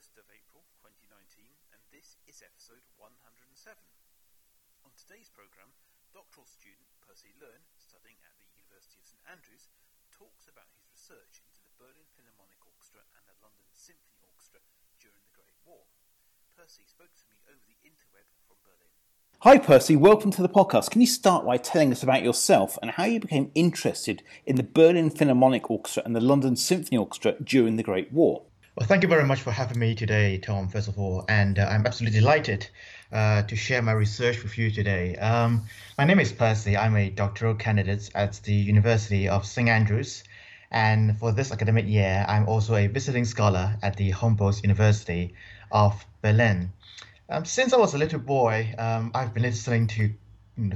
1st of April 2019 and this is episode 107. On today's programme, doctoral student Percy Leung, studying at the University of St Andrews, talks about his research into the Berlin Philharmonic Orchestra and the London Symphony Orchestra during the Great War. Percy spoke to me over the interweb from Berlin. Hi, Percy. Welcome to the podcast. Can you start by telling us about yourself and how you became interested in the Berlin Philharmonic Orchestra and the London Symphony Orchestra during the Great War? Well, thank you very much for having me today, Tom, first of all. And uh, I'm absolutely delighted uh, to share my research with you today. Um, my name is Percy. I'm a doctoral candidate at the University of St. Andrews. And for this academic year, I'm also a visiting scholar at the Humboldt University of Berlin. Um, since I was a little boy, um, I've been listening to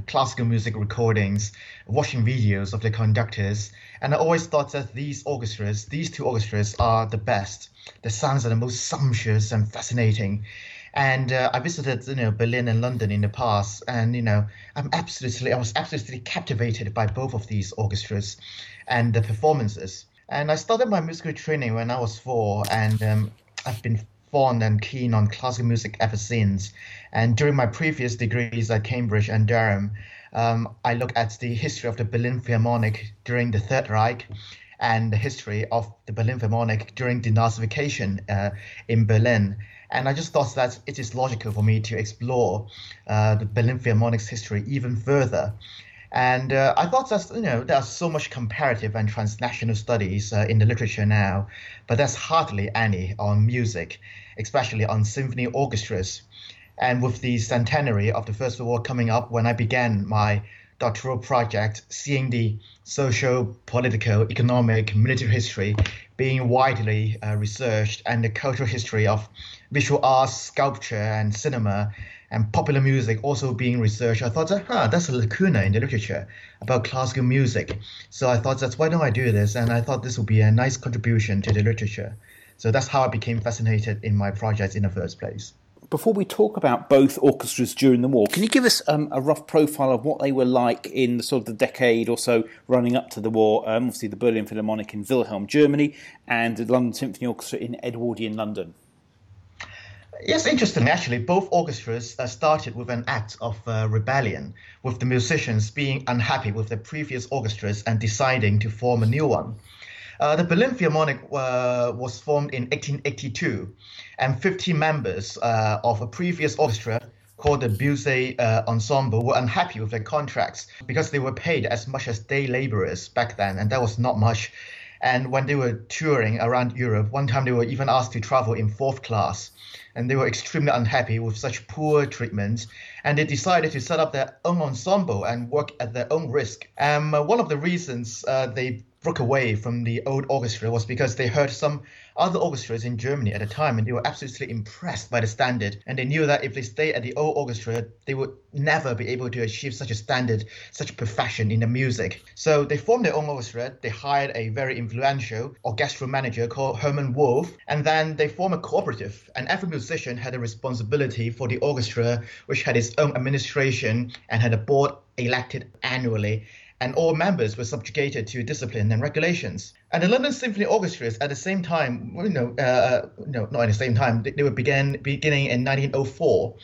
classical music recordings, watching videos of the conductors, and I always thought that these orchestras, these two orchestras, are the best. The sounds are the most sumptuous and fascinating. And uh, I visited, you know, Berlin and London in the past, and you know, I'm absolutely, I was absolutely captivated by both of these orchestras and the performances. And I started my musical training when I was four, and um, I've been fond and keen on classical music ever since. And during my previous degrees at Cambridge and Durham, um, I look at the history of the Berlin Philharmonic during the Third Reich and the history of the Berlin Philharmonic during denazification uh, in Berlin. And I just thought that it is logical for me to explore uh, the Berlin Philharmonic's history even further. And uh, I thought that you know there's so much comparative and transnational studies uh, in the literature now, but there's hardly any on music, especially on symphony orchestras. And with the centenary of the First World War coming up, when I began my doctoral project, seeing the social, political, economic, military history being widely uh, researched, and the cultural history of visual arts, sculpture, and cinema and popular music also being researched, I thought, huh, that's a lacuna in the literature about classical music. So I thought, that's why don't I do this? And I thought this would be a nice contribution to the literature. So that's how I became fascinated in my project in the first place. Before we talk about both orchestras during the war, can you give us um, a rough profile of what they were like in the sort of the decade or so running up to the war? Um, obviously, the Berlin Philharmonic in Wilhelm, Germany, and the London Symphony Orchestra in Edwardian London. Yes, interesting. actually, both orchestras uh, started with an act of uh, rebellion, with the musicians being unhappy with the previous orchestras and deciding to form a new one. Uh, the Berlin Philharmonic uh, was formed in 1882, and 15 members uh, of a previous orchestra called the Bilse uh, Ensemble were unhappy with their contracts because they were paid as much as day laborers back then, and that was not much. And when they were touring around Europe, one time they were even asked to travel in fourth class and they were extremely unhappy with such poor treatment, and they decided to set up their own ensemble and work at their own risk. Um, one of the reasons uh, they broke away from the old orchestra was because they heard some other orchestras in Germany at the time and they were absolutely impressed by the standard. And they knew that if they stayed at the old orchestra, they would never be able to achieve such a standard, such perfection in the music. So they formed their own orchestra. They hired a very influential orchestral manager called Hermann Wolff. And then they formed a cooperative. And every musician had a responsibility for the orchestra, which had its own administration and had a board elected annually and all members were subjugated to discipline and regulations. And the London Symphony Orchestras, at the same time, you know, uh, no, not at the same time, they, they were began beginning in 1904.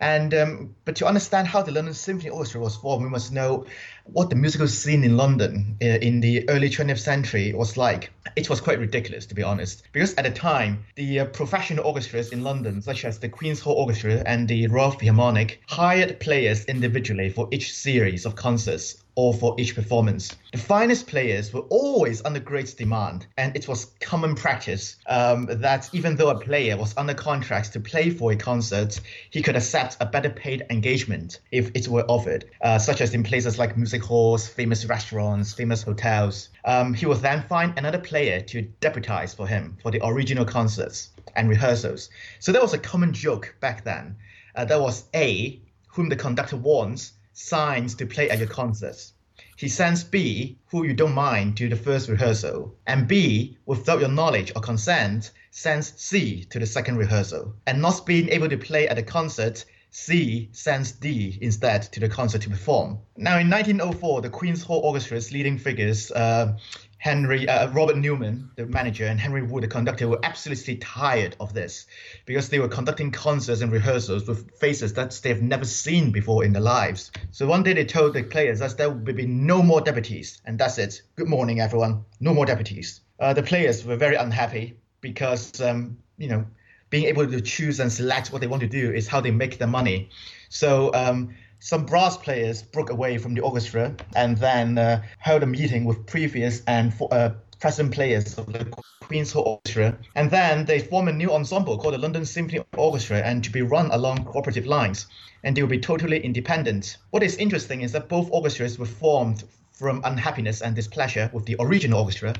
And um, but to understand how the London Symphony Orchestra was formed, we must know what the musical scene in London uh, in the early 20th century was like. It was quite ridiculous, to be honest, because at the time, the uh, professional orchestras in London, such as the Queen's Hall Orchestra and the Royal Philharmonic, hired players individually for each series of concerts or for each performance. The finest players were always under great demand, and it was common practice um, that even though a player was under contract to play for a concert, he could accept a better paid engagement if it were offered, uh, such as in places like music halls, famous restaurants, famous hotels. Um, he would then find another player to deputize for him for the original concerts and rehearsals. So there was a common joke back then. Uh, was A, whom the conductor wants, signs to play at your concerts. He sends B, who you don't mind, to the first rehearsal, and B, without your knowledge or consent, sends C to the second rehearsal. And not being able to play at the concert, C sends D instead to the concert to perform. Now, in 1904, the Queen's Hall Orchestra's leading figures, uh, Henry uh, Robert Newman, the manager, and Henry Wood, the conductor, were absolutely tired of this because they were conducting concerts and rehearsals with faces that they've never seen before in their lives. So one day they told the players that there would be no more deputies, and that's it. Good morning, everyone. No more deputies. Uh, the players were very unhappy because um, you know being able to choose and select what they want to do is how they make their money. So um, some brass players broke away from the orchestra and then uh, held a meeting with previous and uh, present players of the Queen's Hall Orchestra. And then they formed a new ensemble called the London Symphony Orchestra and to be run along cooperative lines. And they will be totally independent. What is interesting is that both orchestras were formed from unhappiness and displeasure with the original orchestra.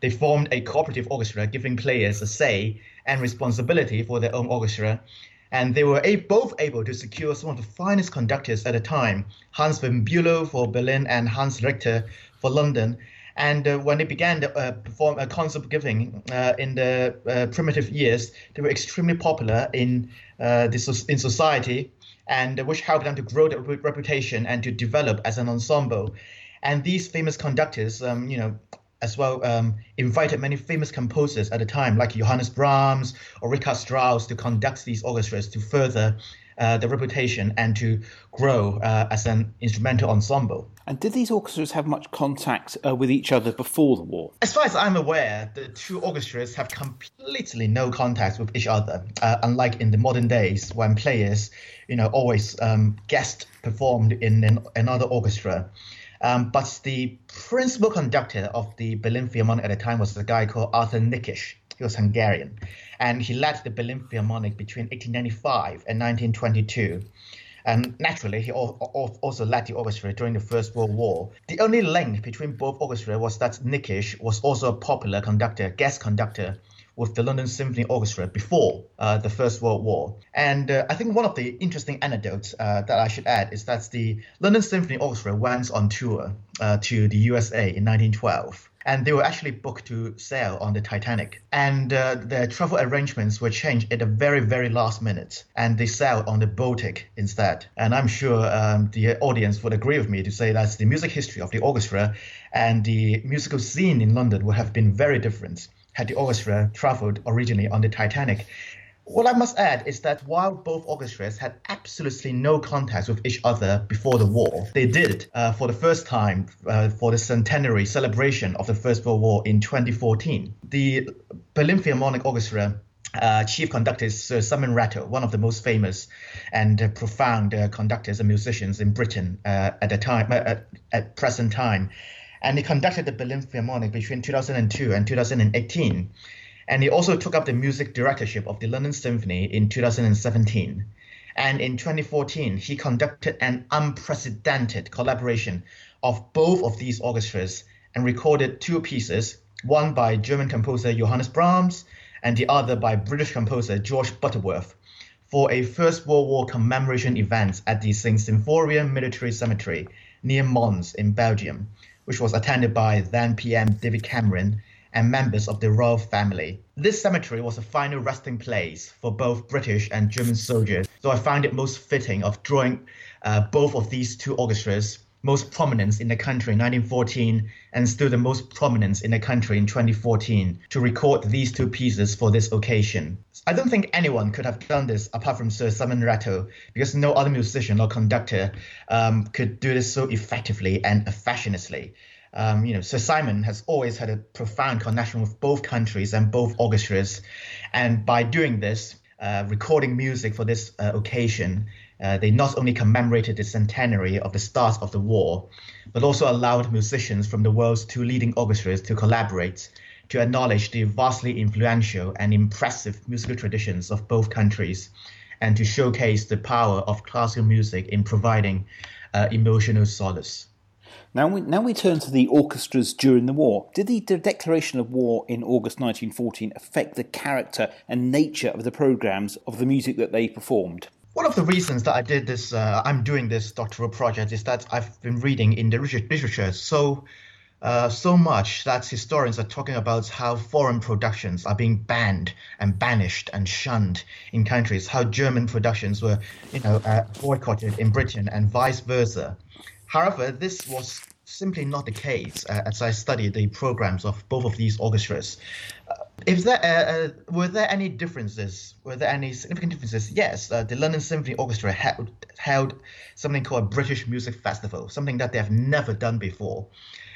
They formed a cooperative orchestra, giving players a say and responsibility for their own orchestra and they were a- both able to secure some of the finest conductors at the time Hans von Bülow for Berlin and Hans Richter for London. And uh, when they began to uh, perform a concert giving uh, in the uh, primitive years, they were extremely popular in uh, the, in society, and which helped them to grow their reputation and to develop as an ensemble. And these famous conductors, um, you know, as well um, invited many famous composers at the time, like Johannes Brahms or Richard Strauss, to conduct these orchestras to further uh, the reputation and to grow uh, as an instrumental ensemble. And did these orchestras have much contact uh, with each other before the war? As far as I'm aware, the two orchestras have completely no contact with each other, uh, unlike in the modern days when players, you know, always um, guest performed in an, another orchestra. Um, but the principal conductor of the Berlin Philharmonic at the time was a guy called Arthur Nikisch. He was Hungarian, and he led the Berlin Philharmonic between 1895 and 1922. And naturally, he also led the orchestra during the First World War. The only link between both orchestras was that Nikisch was also a popular conductor, guest conductor with the London Symphony Orchestra before uh, the First World War. And uh, I think one of the interesting anecdotes uh, that I should add is that the London Symphony Orchestra went on tour uh, to the USA in 1912 and they were actually booked to sail on the Titanic. And uh, their travel arrangements were changed at the very, very last minute, and they sailed on the Baltic instead. And I'm sure um, the audience would agree with me to say that the music history of the orchestra and the musical scene in London would have been very different had the orchestra traveled originally on the Titanic. What I must add is that while both orchestras had absolutely no contact with each other before the war, they did uh, for the first time uh, for the centenary celebration of the First World War in 2014. The Berlin Philharmonic Orchestra uh, chief conductor is Sir Simon Rattle, one of the most famous and uh, profound uh, conductors and musicians in Britain uh, at the time, uh, at present time and he conducted the Berlin Philharmonic between 2002 and 2018. And he also took up the music directorship of the London Symphony in 2017. And in 2014, he conducted an unprecedented collaboration of both of these orchestras and recorded two pieces, one by German composer Johannes Brahms and the other by British composer George Butterworth, for a First World War commemoration event at the St. Symphorien Military Cemetery near Mons in Belgium which was attended by then PM David Cameron and members of the royal family. This cemetery was a final resting place for both British and German soldiers, so I find it most fitting of drawing uh, both of these two orchestras most prominence in the country in 1914 and still the most prominence in the country in 2014 to record these two pieces for this occasion. I don't think anyone could have done this apart from Sir Simon Rattle because no other musician or conductor um, could do this so effectively and affectionately. Um, you know, Sir Simon has always had a profound connection with both countries and both orchestras, and by doing this, uh, recording music for this uh, occasion, uh, they not only commemorated the centenary of the start of the war, but also allowed musicians from the world's two leading orchestras to collaborate to acknowledge the vastly influential and impressive musical traditions of both countries and to showcase the power of classical music in providing uh, emotional solace. Now we, now we turn to the orchestras during the war. Did the, the declaration of war in August 1914 affect the character and nature of the programs of the music that they performed? One of the reasons that I did this, uh, I'm doing this doctoral project, is that I've been reading in the literature so uh, so much that historians are talking about how foreign productions are being banned and banished and shunned in countries, how German productions were, you know, uh, boycotted in Britain and vice versa. However, this was simply not the case uh, as I studied the programs of both of these orchestras. Uh, if there uh, uh, were there any differences? Were there any significant differences? Yes, uh, the London Symphony Orchestra held, held something called a British Music Festival, something that they have never done before.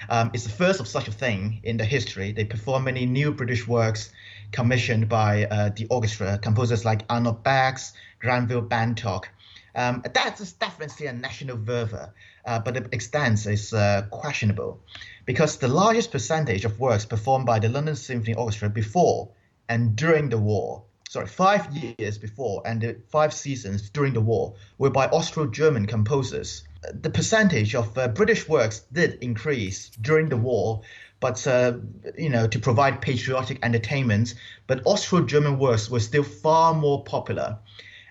Um, it's the first of such a thing in the history. They perform many new British works commissioned by uh, the orchestra, composers like Arnold Bax, Granville Bantock. Um, that is definitely a national verve, uh, but the extent is uh, questionable because the largest percentage of works performed by the London Symphony Orchestra before and during the war, sorry, five years before and the five seasons during the war, were by Austro-German composers. The percentage of uh, British works did increase during the war, but uh, you know to provide patriotic entertainment. But Austro-German works were still far more popular.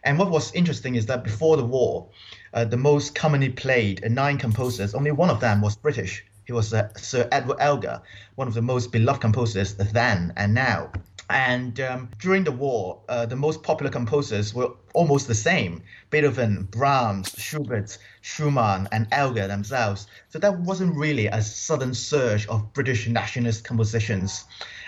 And what was interesting is that before the war, uh, the most commonly played uh, nine composers, only one of them was British. He was uh, Sir Edward Elgar, one of the most beloved composers then and now. And um, during the war, uh, the most popular composers were almost the same Beethoven, Brahms, Schubert, Schumann, and Elgar themselves. So that wasn't really a sudden surge of British nationalist compositions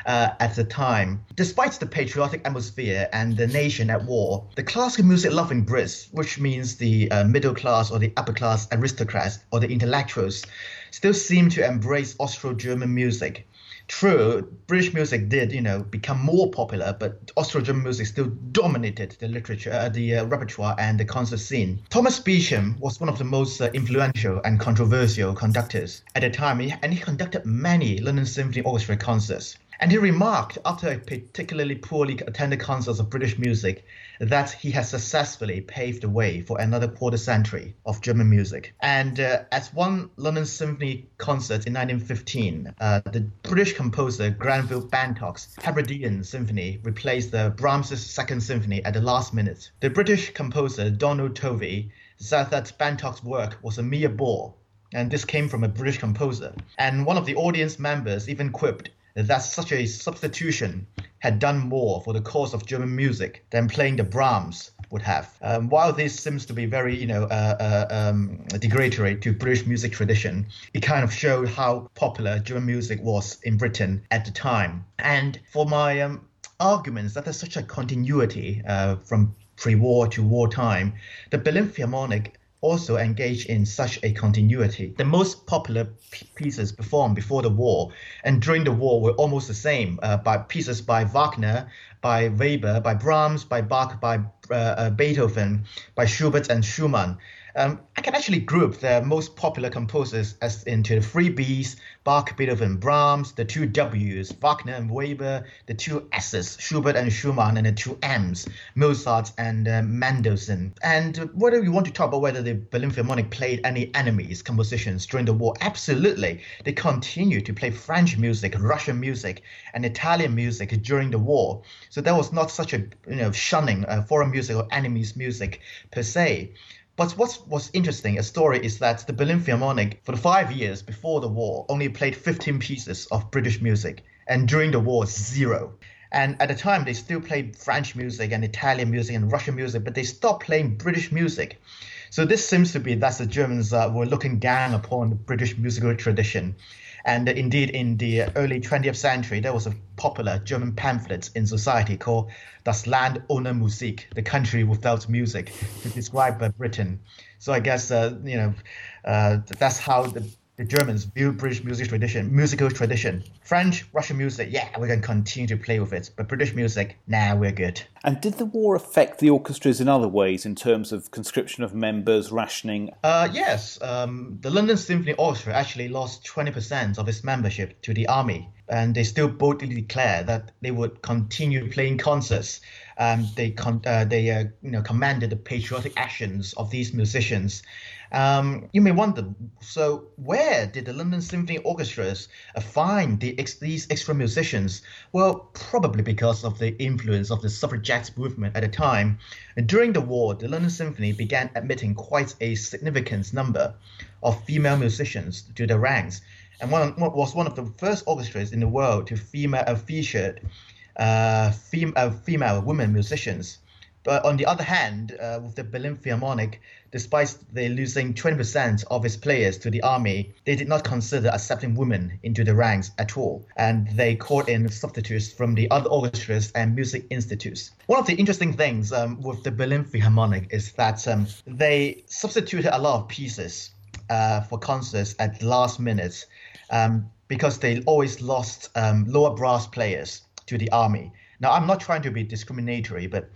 uh, at the time. Despite the patriotic atmosphere and the nation at war, the classical music loving Brits, which means the uh, middle class or the upper class aristocrats or the intellectuals, still seem to embrace Austro German music True, British music did, you know, become more popular, but Austro-German music still dominated the literature, uh, the uh, repertoire, and the concert scene. Thomas Beecham was one of the most uh, influential and controversial conductors at the time, and he conducted many London Symphony Orchestra concerts. And he remarked after a particularly poorly attended concert of British music that he has successfully paved the way for another quarter century of German music. And uh, at one London Symphony concert in 1915, uh, the British composer Granville Bantock's Hebridean Symphony replaced the Brahms' Second Symphony at the last minute. The British composer Donald Tovey said that Bantock's work was a mere bore and this came from a British composer. And one of the audience members even quipped that such a substitution had done more for the cause of German music than playing the Brahms would have. Um, while this seems to be very, you know, uh, uh, um, degradatory to British music tradition, it kind of showed how popular German music was in Britain at the time. And for my um, arguments that there's such a continuity uh, from pre-war to wartime, the Berlin Philharmonic also engaged in such a continuity. The most popular pieces performed before the war and during the war were almost the same uh, by pieces by Wagner, by Weber, by Brahms, by Bach, by uh, uh, Beethoven, by Schubert and Schumann. Um, I can actually group the most popular composers as into the three Bs, Bach, Beethoven, Brahms, the two Ws, Wagner and Weber, the two S's, Schubert and Schumann, and the two M's, Mozart and uh, Mendelssohn. And whether you want to talk about whether the Berlin Philharmonic played any enemies compositions during the war, absolutely. They continued to play French music, Russian music, and Italian music during the war. So there was not such a you know shunning uh, foreign music or enemies music per se. But what was interesting, a story, is that the Berlin Philharmonic, for the five years before the war, only played 15 pieces of British music, and during the war, zero. And at the time, they still played French music and Italian music and Russian music, but they stopped playing British music. So this seems to be that the Germans uh, were looking down upon the British musical tradition. And indeed, in the early 20th century, there was a popular German pamphlet in society called Das Land ohne Musik, the country without music, to describe Britain. So I guess, uh, you know, uh, that's how the the Germans view British music tradition, musical tradition. French, Russian music, yeah, we're going to continue to play with it. But British music, nah, we're good. And did the war affect the orchestras in other ways in terms of conscription of members, rationing? Uh, yes, um, the London Symphony Orchestra actually lost 20% of its membership to the army. And they still boldly declared that they would continue playing concerts um, they con- uh, they uh, you know commanded the patriotic actions of these musicians. Um, you may wonder, so where did the London Symphony Orchestras find the ex- these extra musicians? Well, probably because of the influence of the suffragette movement at the time. During the war, the London Symphony began admitting quite a significant number of female musicians to the ranks and one, was one of the first orchestras in the world to female uh, featured uh, fem- uh, female women musicians. But on the other hand, uh, with the Berlin Philharmonic, despite they losing 20% of its players to the army, they did not consider accepting women into the ranks at all, and they called in substitutes from the other orchestras and music institutes. One of the interesting things um, with the Berlin Philharmonic is that um, they substituted a lot of pieces uh, for concerts at the last minute um, because they always lost um, lower brass players to the army. Now, I'm not trying to be discriminatory, but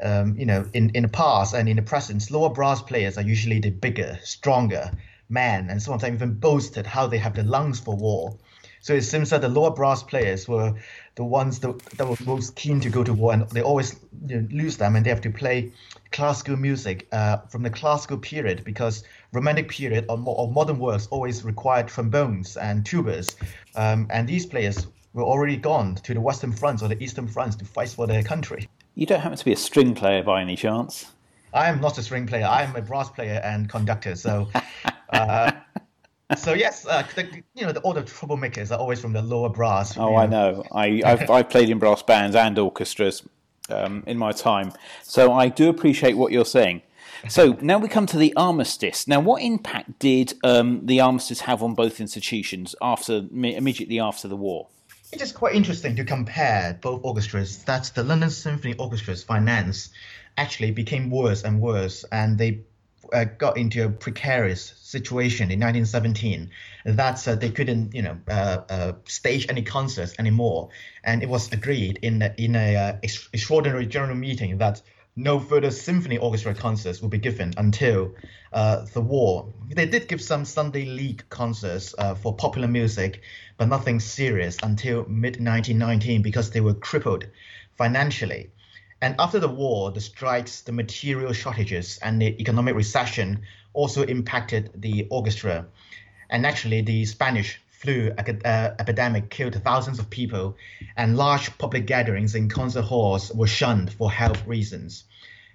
um, you know, in, in the past and in the present, lower brass players are usually the bigger, stronger men, and some of them even boasted how they have the lungs for war. So it seems that the lower brass players were the ones that, that were most keen to go to war, and they always you know, lose them, and they have to play classical music uh, from the classical period because romantic period or, or modern works always required trombones and tubas, um, and these players were already gone to the Western fronts or the Eastern fronts to fight for their country. You don't happen to be a string player by any chance? I am not a string player. I am a brass player and conductor. So, uh, so yes, uh, the, you know, the, all the troublemakers are always from the lower brass. Oh, I know. I, I've, I've played in brass bands and orchestras um, in my time, so I do appreciate what you're saying. So now we come to the armistice. Now, what impact did um, the armistice have on both institutions after immediately after the war? It is quite interesting to compare both orchestras. That the London Symphony Orchestra's finance actually became worse and worse, and they uh, got into a precarious situation in 1917 that uh, they couldn't, you know, uh, uh, stage any concerts anymore. And it was agreed in a, in a uh, extraordinary general meeting that no further symphony orchestra concerts will be given until uh, the war. They did give some Sunday League concerts uh, for popular music, but nothing serious until mid 1919 because they were crippled financially. And after the war, the strikes, the material shortages, and the economic recession also impacted the orchestra. And actually, the Spanish flu uh, epidemic killed thousands of people, and large public gatherings in concert halls were shunned for health reasons.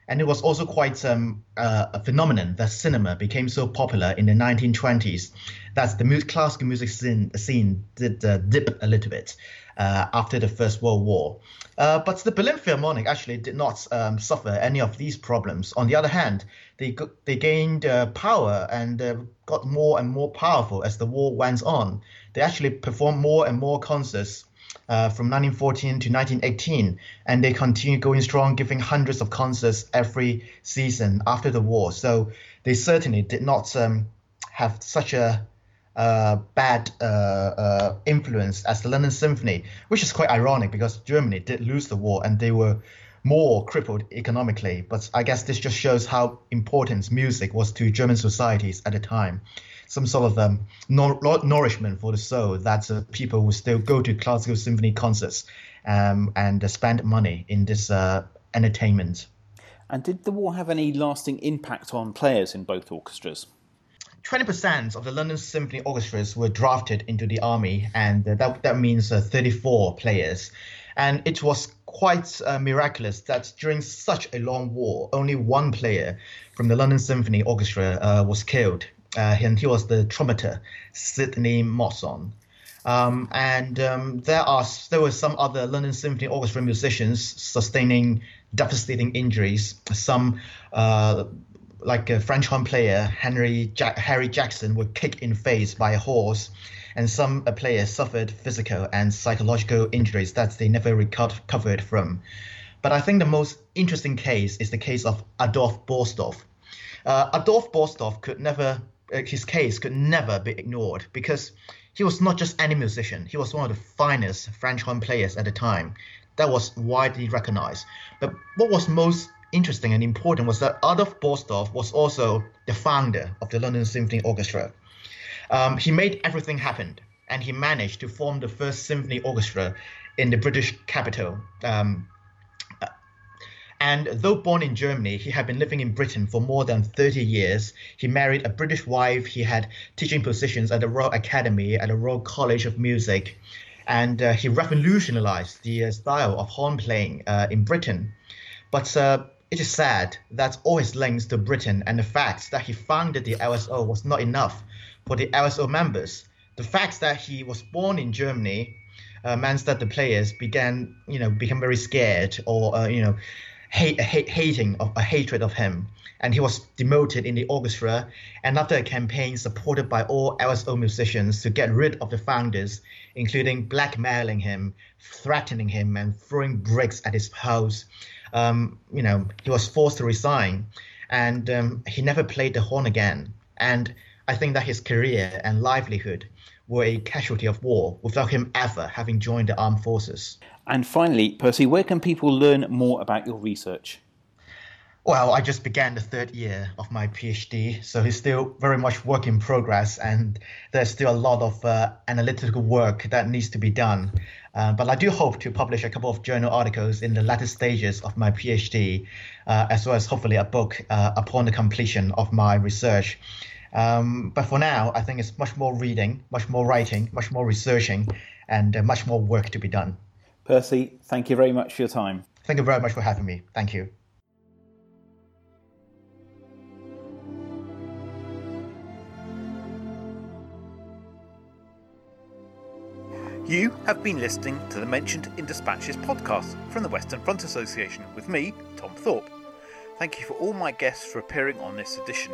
And it was also quite um, uh, a phenomenon that cinema became so popular in the 1920s that the classical music scene, scene did uh, dip a little bit uh, after the First World War. Uh, but the Berlin Philharmonic actually did not um, suffer any of these problems. On the other hand, they they gained uh, power and uh, got more and more powerful as the war went on. They actually performed more and more concerts uh, from 1914 to 1918, and they continued going strong, giving hundreds of concerts every season after the war. So they certainly did not um, have such a uh, bad uh, influence as the London Symphony, which is quite ironic because Germany did lose the war and they were more crippled economically. But I guess this just shows how important music was to German societies at the time. Some sort of um, nourishment for the soul that uh, people would still go to classical symphony concerts um, and spend money in this uh, entertainment. And did the war have any lasting impact on players in both orchestras? 20% of the London Symphony orchestras were drafted into the army, and that, that means uh, 34 players. And it was quite uh, miraculous that during such a long war, only one player from the London Symphony Orchestra uh, was killed, uh, and he was the trumpeter, Sidney Mawson. Um, and um, there are there were some other London Symphony Orchestra musicians sustaining devastating injuries. Some uh, like a French horn player, Henry Jack- Harry Jackson, were kicked in face by a horse, and some players suffered physical and psychological injuries that they never recovered from. But I think the most interesting case is the case of Adolf Borsdorf. Uh, Adolf could never, uh, his case could never be ignored because he was not just any musician. He was one of the finest French horn players at the time. That was widely recognized. But what was most interesting and important was that Adolf Borsdorf was also the founder of the London Symphony Orchestra. Um, he made everything happen, and he managed to form the first symphony orchestra in the British capital. Um, and though born in Germany, he had been living in Britain for more than 30 years. He married a British wife. He had teaching positions at the Royal Academy, at the Royal College of Music. And uh, he revolutionized the uh, style of horn playing uh, in Britain. But uh, it is sad that all his links to Britain and the fact that he founded the LSO was not enough for the LSO members the fact that he was born in Germany uh, meant that the players began, you know, become very scared or, uh, you know, hate, hate, hating of a hatred of him. And he was demoted in the orchestra. And after a campaign supported by all LSO musicians to get rid of the founders, including blackmailing him, threatening him, and throwing bricks at his house, um, you know, he was forced to resign. And um, he never played the horn again. And I think that his career and livelihood were a casualty of war without him ever having joined the armed forces. And finally, Percy, where can people learn more about your research? Well, I just began the third year of my PhD, so it's still very much work in progress, and there's still a lot of uh, analytical work that needs to be done. Uh, but I do hope to publish a couple of journal articles in the latter stages of my PhD, uh, as well as hopefully a book uh, upon the completion of my research. Um, but for now, I think it's much more reading, much more writing, much more researching, and uh, much more work to be done. Percy, thank you very much for your time. Thank you very much for having me. Thank you. You have been listening to the Mentioned in Dispatches podcast from the Western Front Association with me, Tom Thorpe. Thank you for all my guests for appearing on this edition.